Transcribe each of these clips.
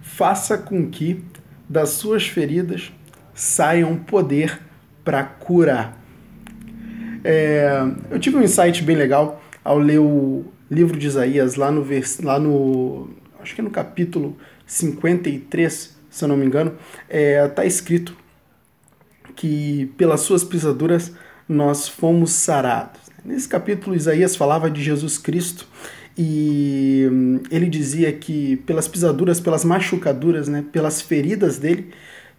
faça com que das suas feridas saia um poder para curar. É, eu tive um insight bem legal ao ler o livro de Isaías lá no, lá no acho que é no capítulo 53, se eu não me engano, está é, tá escrito que pelas suas pisaduras nós fomos sarados. Nesse capítulo, Isaías falava de Jesus Cristo e hum, ele dizia que pelas pisaduras, pelas machucaduras, né, pelas feridas dele,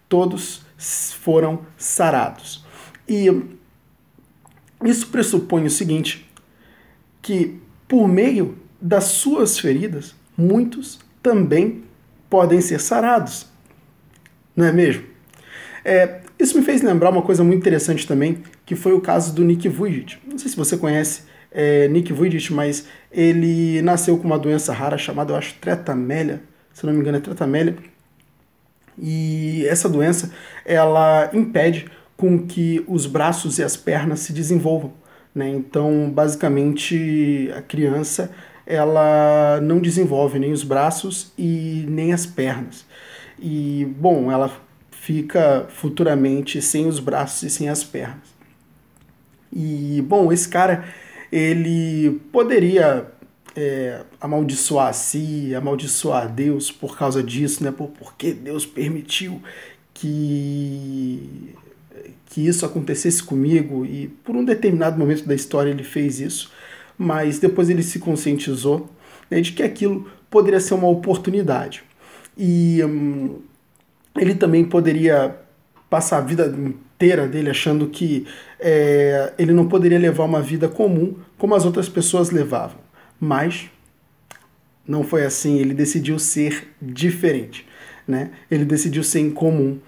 todos foram sarados. E hum, isso pressupõe o seguinte, que por meio das suas feridas, muitos também podem ser sarados. Não é mesmo? É, isso me fez lembrar uma coisa muito interessante também, que foi o caso do Nick Vujicic. Não sei se você conhece é, Nick Vujicic, mas ele nasceu com uma doença rara chamada, eu acho, tretamélia, se não me engano é tretamélia. E essa doença, ela impede com que os braços e as pernas se desenvolvam. Né? Então, basicamente, a criança ela não desenvolve nem os braços e nem as pernas. E, bom, ela fica futuramente sem os braços e sem as pernas. E, bom, esse cara, ele poderia é, amaldiçoar a si, amaldiçoar Deus por causa disso, né? Por, porque Deus permitiu que, que isso acontecesse comigo e por um determinado momento da história ele fez isso, mas depois ele se conscientizou né, de que aquilo poderia ser uma oportunidade. E hum, ele também poderia passar a vida inteira dele achando que é, ele não poderia levar uma vida comum como as outras pessoas levavam. Mas não foi assim, ele decidiu ser diferente, né? Ele decidiu ser incomum.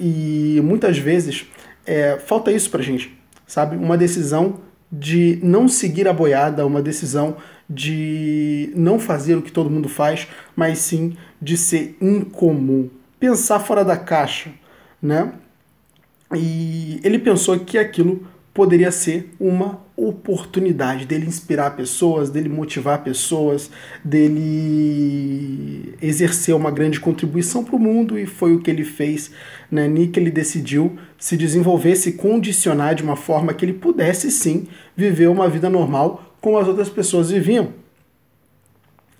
E muitas vezes é, falta isso pra gente, sabe? Uma decisão de não seguir a boiada, uma decisão de não fazer o que todo mundo faz, mas sim de ser incomum, pensar fora da caixa, né? E ele pensou que aquilo poderia ser uma oportunidade dele inspirar pessoas, dele motivar pessoas, dele exercer uma grande contribuição para o mundo e foi o que ele fez. Né? Nick ele decidiu se desenvolver, se condicionar de uma forma que ele pudesse sim viver uma vida normal como as outras pessoas viviam.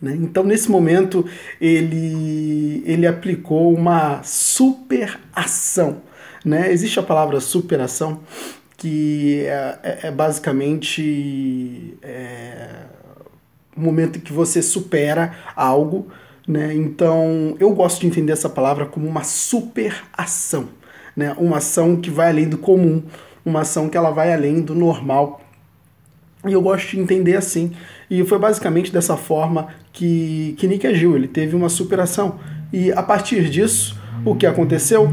Né? Então, nesse momento, ele, ele aplicou uma superação. Né? Existe a palavra superação, que é, é, é basicamente é, o momento em que você supera algo. Né? Então, eu gosto de entender essa palavra como uma superação. Né? Uma ação que vai além do comum, uma ação que ela vai além do normal. E eu gosto de entender assim. E foi basicamente dessa forma que, que Nick agiu. Ele teve uma superação. E a partir disso, o que aconteceu?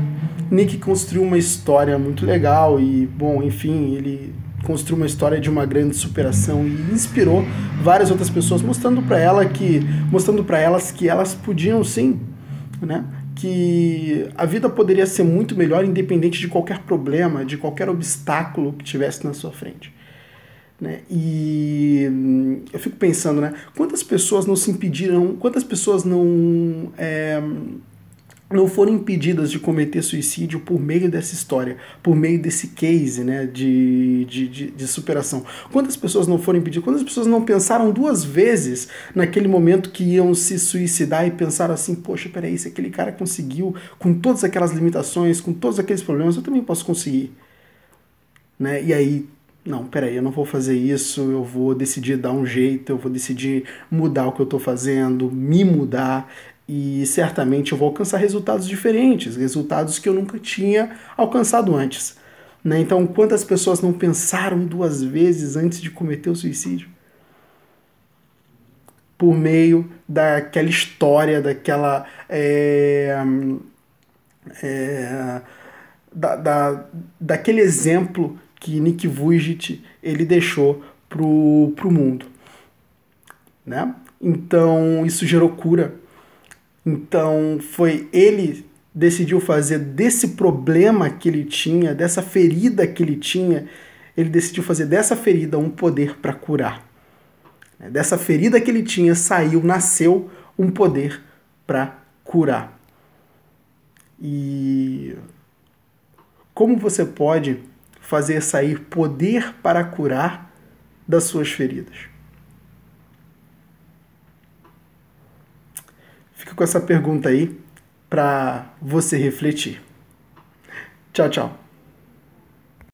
Nick construiu uma história muito legal e, bom, enfim, ele construiu uma história de uma grande superação e inspirou várias outras pessoas, mostrando para ela que, mostrando para elas que elas podiam sim, né? Que a vida poderia ser muito melhor independente de qualquer problema, de qualquer obstáculo que tivesse na sua frente. Né? E hum, eu fico pensando, né? Quantas pessoas não se impediram, quantas pessoas não é, não foram impedidas de cometer suicídio por meio dessa história, por meio desse case né, de, de, de, de, superação. Quantas pessoas não foram impedidas? Quantas pessoas não pensaram duas vezes naquele momento que iam se suicidar e pensaram assim: poxa, peraí, se aquele cara conseguiu, com todas aquelas limitações, com todos aqueles problemas, eu também posso conseguir. Né? E aí não, peraí, eu não vou fazer isso, eu vou decidir dar um jeito, eu vou decidir mudar o que eu estou fazendo, me mudar, e certamente eu vou alcançar resultados diferentes, resultados que eu nunca tinha alcançado antes. Né? Então, quantas pessoas não pensaram duas vezes antes de cometer o suicídio? Por meio daquela história, daquela. É, é, da, da, daquele exemplo que Nick Vujicic ele deixou pro, pro mundo. Né? Então, isso gerou cura então foi ele decidiu fazer desse problema que ele tinha, dessa ferida que ele tinha, ele decidiu fazer dessa ferida um poder para curar. Dessa ferida que ele tinha saiu, nasceu um poder para curar. E como você pode fazer sair poder para curar das suas feridas? Fica com essa pergunta aí para você refletir. Tchau, tchau.